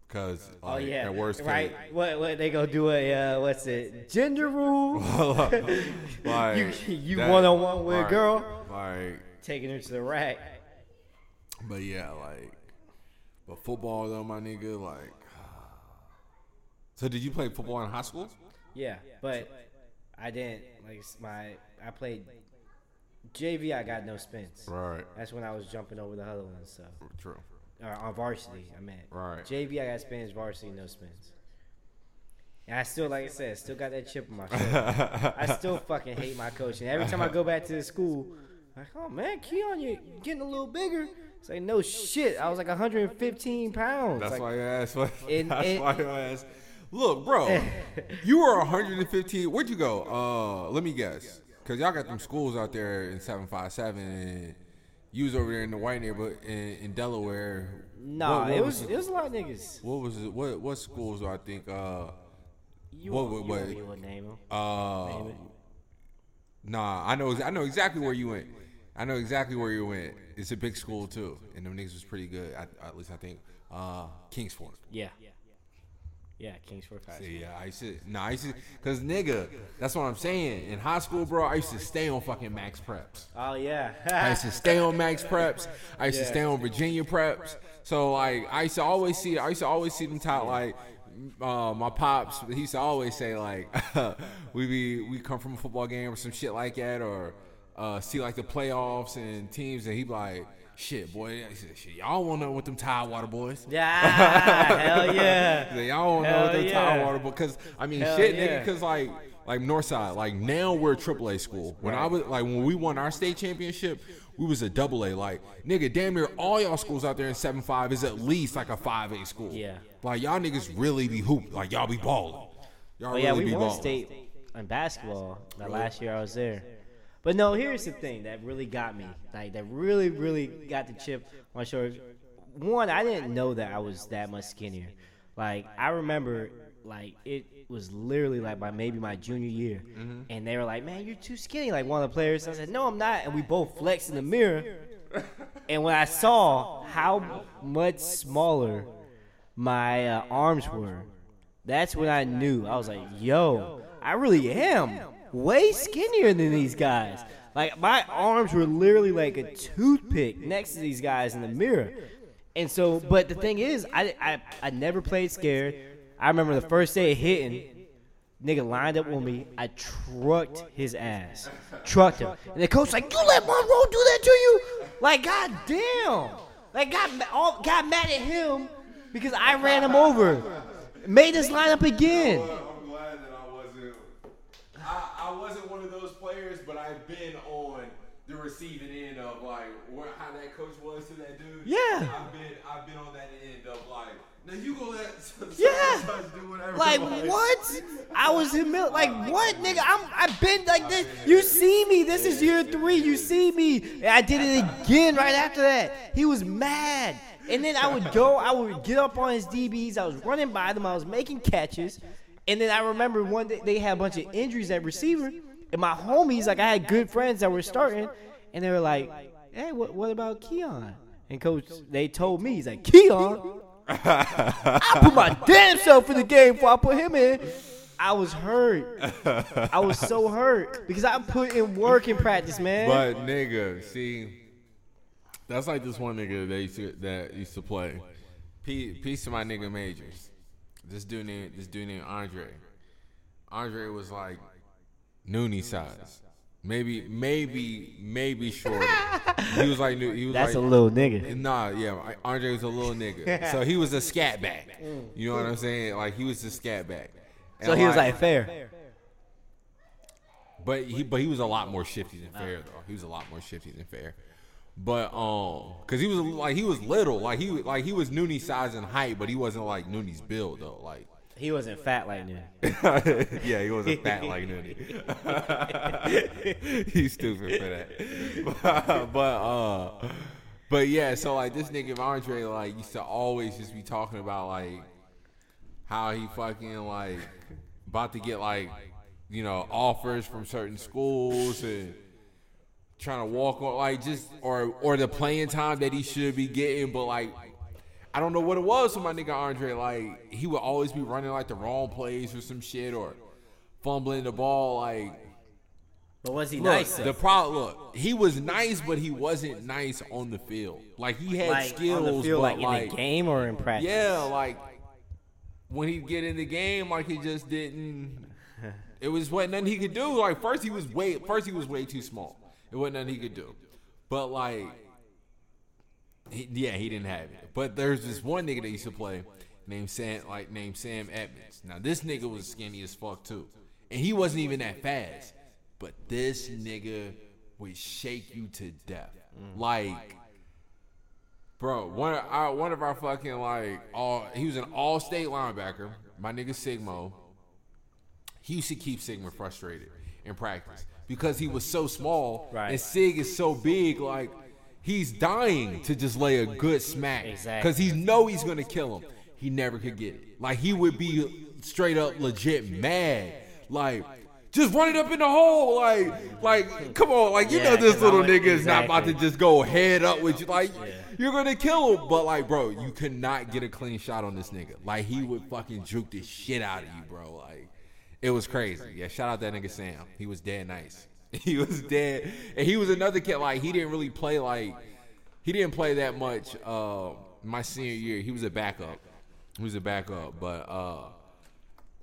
Cause Oh like, yeah. at worst right. case, What? What? They gonna do a uh, what's it? Gender rule. like, you you one on one with a girl, like, taking her to the rack. but yeah, like, but football though, my nigga, like. So did you play football in high school? Yeah, but I didn't like my. I played JV. I got no spins. Right. That's when I was jumping over the huddle and stuff. True. Or on varsity, I meant. Right. JV, I got spins. Varsity, no spins. And I still, like I said, still got that chip on my shoulder. I still fucking hate my coach. And every time I go back to the school, like, oh man, Keon, you're getting a little bigger. It's like, no shit. I was like 115 pounds. That's like, why your ass. was- And- that's why your ass. Look, bro, you were 115. Where'd you go? Uh, let me guess, cause y'all got them schools out there in 757, and you was over there in the white neighborhood in, in Delaware. Nah, What- what it was it? it was a lot of niggas. What was it? What what schools? do I think. Uh, You, What- what- what- you won't name them. uh, Name it. nah, I know. I know exactly where you went. I know exactly where you went. It's a big school too, and them niggas was pretty good. I, at least I think. Uh, Kings Fork. Yeah. Yeah, Kings Fork High. School. Yeah, I used to. No, I used to. Cause nigga, that's what I'm saying. In high school, bro, I used to stay on fucking Max Preps. Oh yeah. I used to stay on Max Preps. I used to stay on Virginia Preps. So like, I used to always see. I used to always see them talk like. Uh, my pops, he used to always say like, we be we come from a football game or some shit like that, or uh, see like the playoffs and teams, and he be like, shit, boy, shit, y'all want to know what them Tidewater boys? yeah. Hell yeah. Y'all don't know Hell what they yeah. Tidewater because I mean Hell shit, yeah. nigga. Because like like Northside, like now we're a triple A school. When I was like when we won our state championship, we was a double A. Like nigga, damn near all y'all schools out there in seven five is at least like a five A school. Yeah. Like y'all niggas really be hooped. Like y'all be balling. Y'all Oh really yeah, be we won balling. state in basketball that last year I was there. But no, here's the thing that really got me. Like that really, really got the chip on my shoulder. One, I didn't know that I was that much skinnier. Like I remember like it was literally like by maybe my junior year. And they were like, Man, you're too skinny, like one of the players. I said, No, I'm not, and we both flexed in the mirror. And when I saw how much smaller my uh, arms were, that's when I knew. I was like, yo, I really am way skinnier than these guys. Like, my arms were literally like a toothpick next to these guys in the mirror. And so, but the thing is, I, I, I never played scared. I remember the first day of hitting, nigga lined up with me. I trucked his ass. Trucked him. And the coach like, you let Monroe do that to you? Like, goddamn. Like, got, all, got mad at him because I ran him over. Made us line up again. I'm glad that I wasn't. I, I wasn't one of those players, but I've been on the receiving end of like where, how that coach was to that dude. Yeah. I've been I've been on that end of like now you go let such Yeah. do whatever. Like what? I was in middle. Like what, nigga? I'm. I've been like this. You see me. This is year three. You see me. And I did it again right after that. He was mad. And then I would go. I would get up on his DBs. I was running by them. I was making catches. And then I remember one day they had a bunch of injuries at receiver. And my homies, like I had good friends that were starting, and they were like, "Hey, what, what about Keon?" And coach, they told me, he's like, "Keon." I put my damn self in the game before I put him in. I was hurt. I was so hurt because I put in work in practice, man. But nigga, see, that's like this one nigga that used to, that used to play. Peace to my nigga Majors. This dude named this dude named Andre. Andre was like Noonie size. maybe, maybe, maybe shorter. he was like, he was That's like, a little nigga. Nah, yeah, Andre was a little nigga. so he was a scat back. You know what I'm saying? Like he was a scat back. And So he was like fair. but he but he was a lot more shifty than fair though. He was a lot more shifty than fair. But um, cause he was like he was little, like he like he was Nooney size and height, but he wasn't like Nooney's build though. Like He wasn't fat like that. yeah, he wasn't fat like Nooney. He's stupid for that. but uh, but yeah, so like this nigga Andre like used to always just be talking about like how he fucking like about to get like you know offers from certain schools and trying to walk on like just or or the playing time that he should be getting, but like I don't know what it was for my nigga Andre. Like he would always be running like the wrong plays or some shit or fumbling the ball. Like But was he look, nice? the problem, look, he was nice, but he wasn't nice on the field. Like he had like skills, on the field, but like, like in the game or in practice? yeah, like when he'd get in the game, like he just didn't. It was what nothing he could do. Like first he was way first he was way too small. It wasn't nothing he could do. But like, he, yeah, he didn't have it. But there's this one nigga that used to play named Sam, like named Sam Edmonds. Now this nigga was skinny as fuck too, and he wasn't even that fast. But this nigga would shake you to death. Mm. Like Bro, one of our one of our fucking like all he was an all state linebacker. My nigga Sigmo. He used to keep Sigma frustrated in practice because he was so small Right. and Sig is so big. Like he's dying to just lay a good smack because he know he's gonna kill him. He never could get it. Like he would be straight up legit mad. Like. Just run it up in the hole, like, like, come on, like you Yeah, know this little nigga is not about to just go head up with you. Like, you're gonna kill him. But like, bro, you could not get a clean shot on this nigga. Like, he would fucking juke the shit out of you, bro. Like, it was crazy. Yeah, shout out that nigga Sam. He was dead nice. He was dead, and he was another kid. Like, he didn't really play like he didn't play that much. Uh, my senior year, he was a backup. He was a backup, but uh,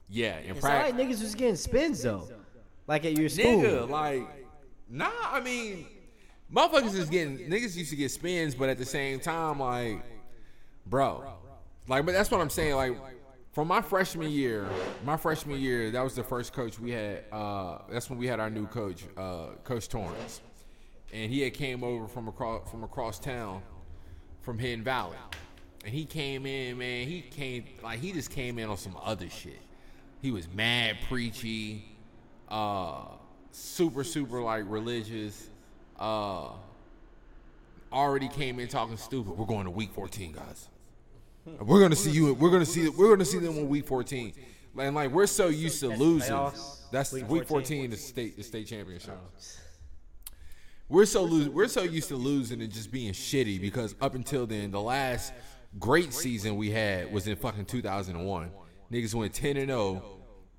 yeah, in It's not like practice. niggas was getting spins though, like at your school. Nigga, like, nah, I mean, motherfuckers is getting, niggas used to get spins, but at the same time, like, bro, like, but that's what I'm saying, like, from my freshman year, my freshman year, that was the first coach we had, uh, that's when we had our new coach, uh, Coach Torrance. And he had came over from across, from across town, from Hidden Valley. And he came in, man, he came, like, he just came in on some other shit. He was mad preachy, uh, super, super like religious. Uh, already came in talking stupid. We're going to week 14, guys. We're gonna see you. We're gonna see. We're gonna see them in week 14. And like we're so used to losing. That's Week week 14? 14 is state the state championship. We're so lose, we're so used to losing and just being shitty because up until then, the last great season we had was in fucking 2001. Niggas went 10 and 0,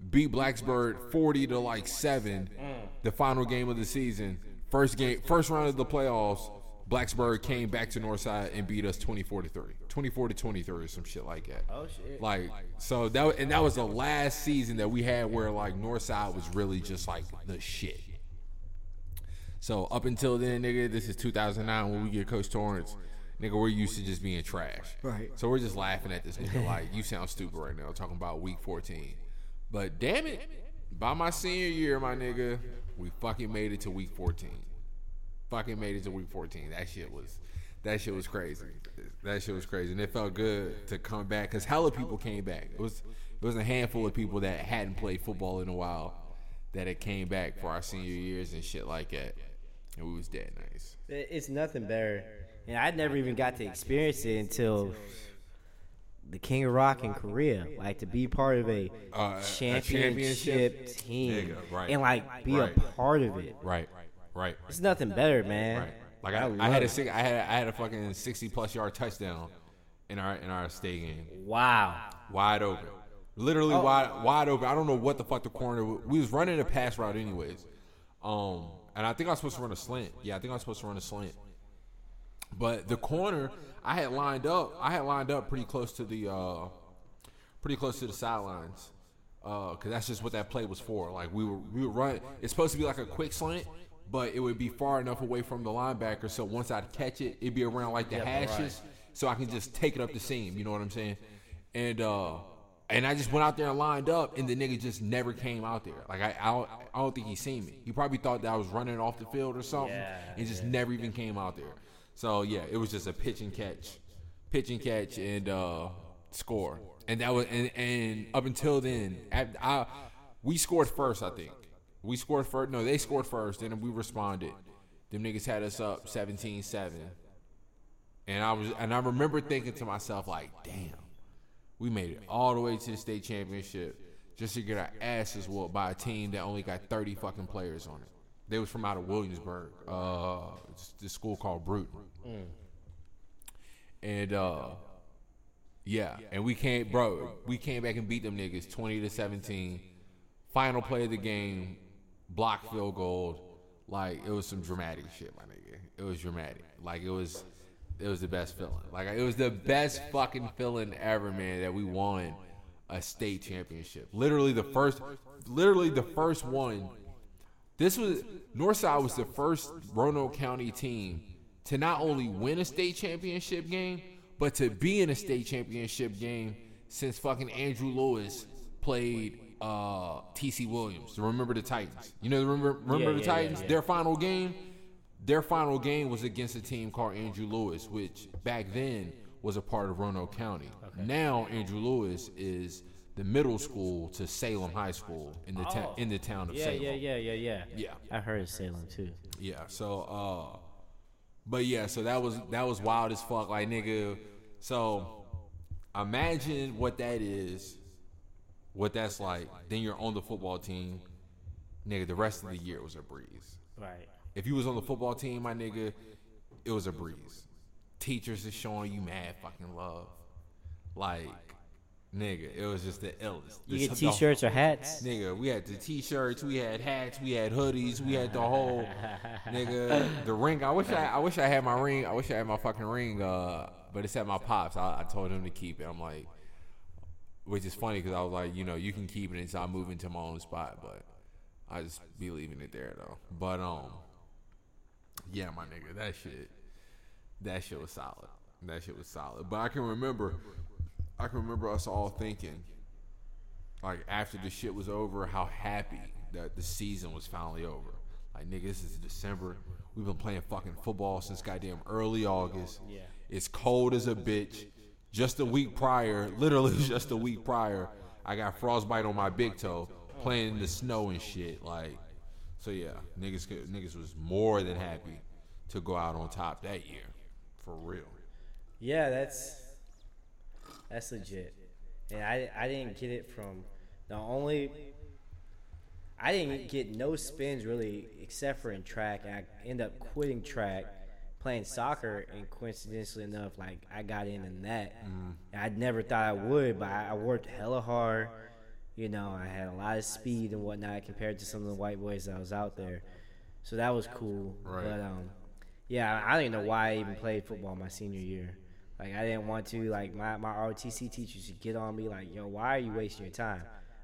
beat Blacksburg 40 to like seven, the final game of the season. First game, first round of the playoffs. Blacksburg came back to Northside and beat us 24 to 3, 24 to 23 or some shit like that. Oh shit. Like so that and that was the last season that we had where like Northside was really just like the shit. So up until then, nigga, this is 2009 when we get Coach Torrance. Nigga, we're used to just being trash. Right. So we're just laughing at this nigga like you sound stupid right now talking about week 14. But damn it, by my senior year, my nigga, we fucking made it to week 14. Fucking made it to week 14. That shit was that shit was crazy. That shit was crazy. And it felt good to come back cuz hella people came back. It was it was a handful of people that hadn't played football in a while that had came back for our senior years and shit like that. And we was dead nice. It's nothing better, and I never even got to experience it until the King of Rock in Korea. Like to be part of a Uh, a championship, championship? team right. and like be Right. a part of it. Right. Right. It's nothing better, man. Right. Like I, love I had a six, I had I had a fucking sixty plus yard touchdown in our in our state game, Wow. wide open, literally Oh. wide wide open. I don't know what the fuck the corner. We was running a pass route anyways, um, and I think I was supposed to run a slant. Yeah, I think I was supposed to run a slant. But the corner I had lined up, I had lined up pretty close to the uh, pretty close to the sidelines. Uh, cause that's just what that play was for. Like we were, we were running. It's supposed to be like a quick slant, but it would be far enough away from the linebacker. So once I'd catch it, it'd be around like the Yeah, hashes, right. so I can just take it up the seam. You know what I'm saying? And uh, and I just went out there and lined up, and the nigga just never came out there. Like I, I don't, I don't think he seen me. He probably thought that I was running off the field or something, Yeah, and just never even came out there. So yeah, it was just a pitch and catch, pitch and catch, and uh, score. And that was and, and up until then, at, I we scored first. I think we scored first. No, they scored first, and then we responded. Them niggas had us up 17-7. And I was and I remember thinking to myself like, damn, we made it all the way to the state championship just to get our asses whooped by a team that only got 30 fucking players on it. They was from out of Williamsburg, uh, this school called Bruton. And uh, yeah, and we came, bro. We came back and beat them niggas, 20 to 17. Final play of the game, block field goal. Like it was some dramatic shit, my nigga. It was dramatic. Like it was, it was the best feeling. Like it was the best fucking feeling ever, man. That we won a state championship. Literally the first, literally the first one. This was Northside was the first Roanoke County team to not only win a state championship game, but to be in a state championship game since fucking Andrew Lewis played uh, TC Williams. Remember the Titans? You know, remember remember Yeah, the yeah, Titans? yeah, yeah. Their final game, their final game was against a team called Andrew Lewis, which back then was a part of Roanoke County. Now Andrew Lewis is the middle school to Salem High School in the town Oh. in the town of Yeah, Salem. yeah, yeah, yeah, yeah. Yeah. I heard of Salem too. Yeah. So, uh, but yeah, so that was that was wild as fuck. Like nigga, so imagine what that is, what that's like. Then you're on the football team, nigga. The rest of the year was a breeze. Right. If you was on the football team, my nigga, it was a breeze. Teachers is showing you mad fucking love, like. Nigga, it was just the illest. You The- get T-shirts or hats. Nigga, we had the t-shirts, we had hats, we had hoodies, we had the whole nigga the ring. I wish I I wish I had my ring. I wish I had my fucking ring. Uh, but it's at my pops. I, I told him to keep it. I'm like, which is funny because I was like, you know, you can keep it until I move into my own spot, but I just be leaving it there though. But um, yeah, my nigga, that shit, that shit was solid. That shit was solid. But I can remember, I can remember us all thinking like after the shit was over, how happy that the season was finally over. Like nigga, this is December. We've been playing fucking football since goddamn early August. Yeah. It's cold as a bitch. Just a week prior, literally just a week prior, I got frostbite on my big toe playing in the snow and shit. Like, so yeah, niggas niggas was more than happy to go out on top that year, for real. Yeah, that's that's legit. And I I didn't get it from the only I didn't get no spins really except for in track. I end up quitting track, playing soccer, and coincidentally enough, like I got in in that. And I never thought I would, but I, I worked hella hard. You know, I had a lot of speed and whatnot compared to some of the white boys that was out there. So that was cool. Right. But um, yeah, I don't even know why I even played football my senior year. Like I didn't want to. Like my my ROTC teachers would get on me like, "Yo, why are you wasting your time?"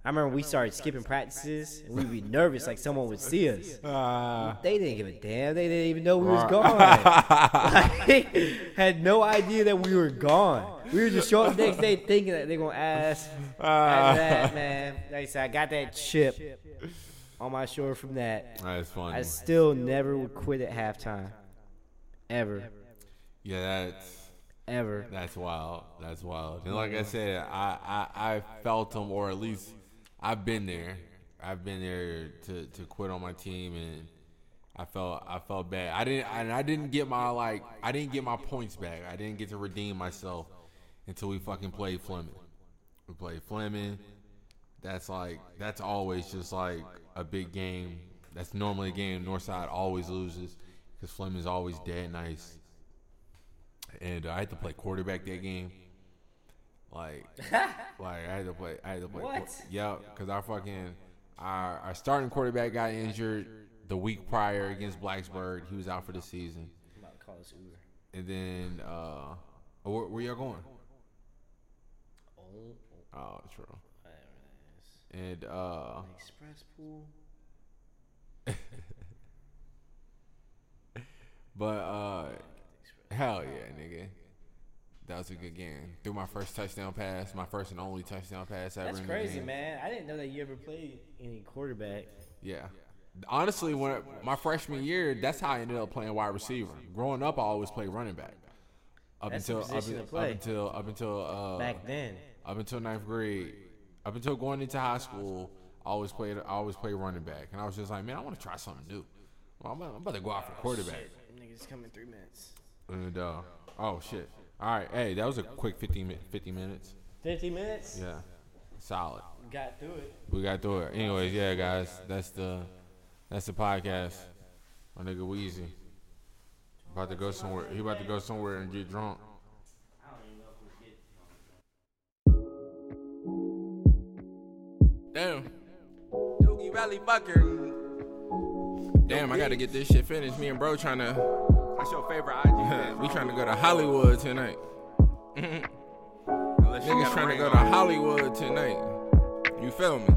I remember we started skipping practices and we'd be nervous like someone would see us. Uh, They didn't give a damn. They didn't even know we was gone. like, had no idea that we were gone. We were just showing up the next day thinking that they're gonna ask. After that, man, like I said, I got that chip on my shoulder from that. that's funny. I still never would quit at halftime. Ever. yeah, that's. Ever. That's wild. That's wild. And like I said, I, I, I felt them, or at least I've been there. I've been there to, to quit on my team, and I felt I felt bad. I didn't and I didn't get my like I didn't get my points back. I didn't get to redeem myself until we fucking played Fleming. We played Fleming. That's like that's always just like a big game. That's normally a game Northside always loses because Fleming's always dead nice and I had to play quarterback that game. Like, like I had to play. I had to play. What? Yeah, because our fucking our our starting quarterback got injured the week prior against Blacksburg. He was out for the season, I'm about to call this Uber. and then uh, where, where y'all going? Oh, Oh, true. whatever that is. And uh, Express pool. But uh, hell yeah, nigga. That was a good game. Threw my first touchdown pass, my first and only touchdown pass ever. That's in the crazy, man. I didn't know that you ever played any quarterback. Yeah. Honestly, when my freshman year, that's how I ended up playing wide receiver. Growing up, I always played running back. Up That's until up, to up until up until uh, Back then. up until ninth grade, up until going into high school, I always played I always played running back, and I was just like, man, I want to try something new. Well, I'm, I'm about to go out for quarterback. Niggas come in three minutes. And uh, oh shit! All right, hey, that was a quick 50, mi- 50 minutes. 50 minutes? Yeah, solid. Got through it. We got through it. Anyways, yeah, guys, that's the that's the podcast. My nigga Weezy about to go somewhere. He about to go somewhere and get drunk. I don't even know if we get Damn. Doogie Valley fucker. Damn, I gotta get this shit finished. Me and bro trying to. What's your favorite IG? we trying to go to Hollywood tonight. Niggas trying to go to Hollywood tonight. You feel me?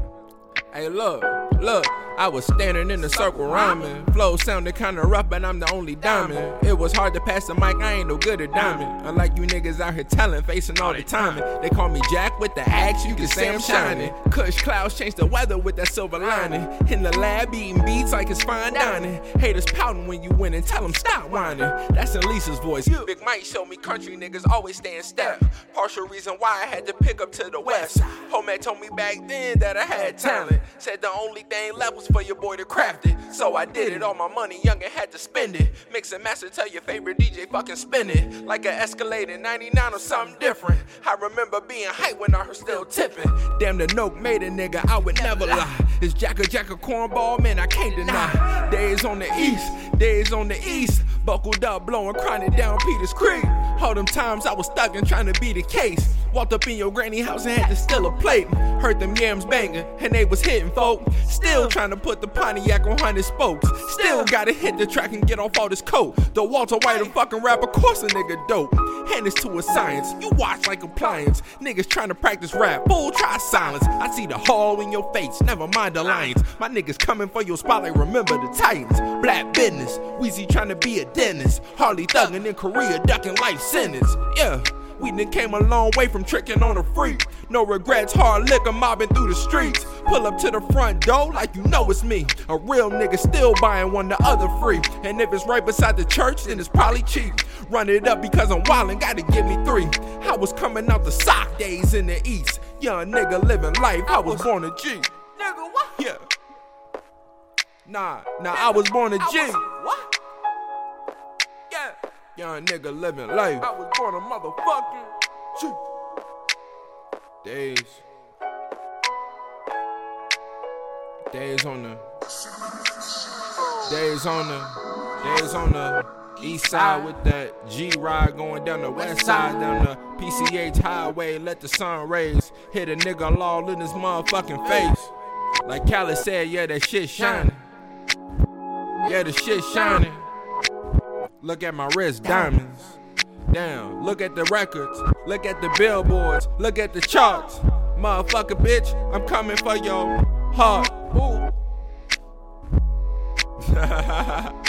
Hey, look, look. I was standing in the circle rhyming. Flow sounded kinda rough, but I'm the only diamond. It was hard to pass the mic, I ain't no good at diamond. Unlike you niggas out here talent, facing all the timing. They call me Jack with the axe, you can say I'm shining. Kush clouds change the weather with that silver lining. In the lab, eating beats like it's fine dining. Haters pouting when you win and tell them stop whining. That's in Lisa's voice. Big Mike showed me country niggas always stay in step. Partial reason why I had to pick up to the west. Homie told me back then that I had talent. Said the only thing left was for your boy to craft it. So I did it. All my money young and had to spend it. Mix and master, tell your favorite DJ fucking spin it. Like an Escalade in 99 or something different. I remember being hype when I heard still tipping. Damn, the note made a nigga, I would never lie. It's Jacker Jacker cornball, man, I can't deny. Days on the east, days on the east. Buckled up, blowing chronic down Peters Creek. All them times I was stuck and trying to be the case. Walked up in your granny house and had to steal a plate. Heard them yams banging and they was hitting folk. Still trying to put the Pontiac on hundred spokes. Still gotta hit the track and get off all this coat. The Walter White a fucking rapper, course a nigga dope. Hand this to a science, you watch like appliance. Niggas trying to practice rap, fool try silence. I see the hole in your face, never mind the lines. My niggas coming for your spotlight, remember the Titans. Black business, Weezy trying to be a dentist. Harley thugging in Korea, ducking life sentence. Yeah. We done came a long way from tricking on a freak. No regrets, hard liquor mobbing through the streets. Pull up to the front door like you know it's me. A real nigga still buying one the other free. And if it's right beside the church, then it's probably cheap. Run it up because I'm wildin', gotta give me three. I was coming out the sock days in the east. Young nigga living life, I was born a G. Nigga, what? Yeah. Nah, nah, I was born a G. What? Yeah. Young nigga living life. I was born a motherfucking G. Days. Days on the. Days on the. Days on the. East side with that G ride going down the west side, down the PCH highway. Let the sun rays hit a nigga all in his motherfucking face. Like Khaled said, yeah, that shit shining. Yeah, the shit shining. Look at my wrist, diamonds. Damn, look at the records. Look at the billboards. Look at the charts. Motherfucker, bitch, I'm coming for your heart. Ooh.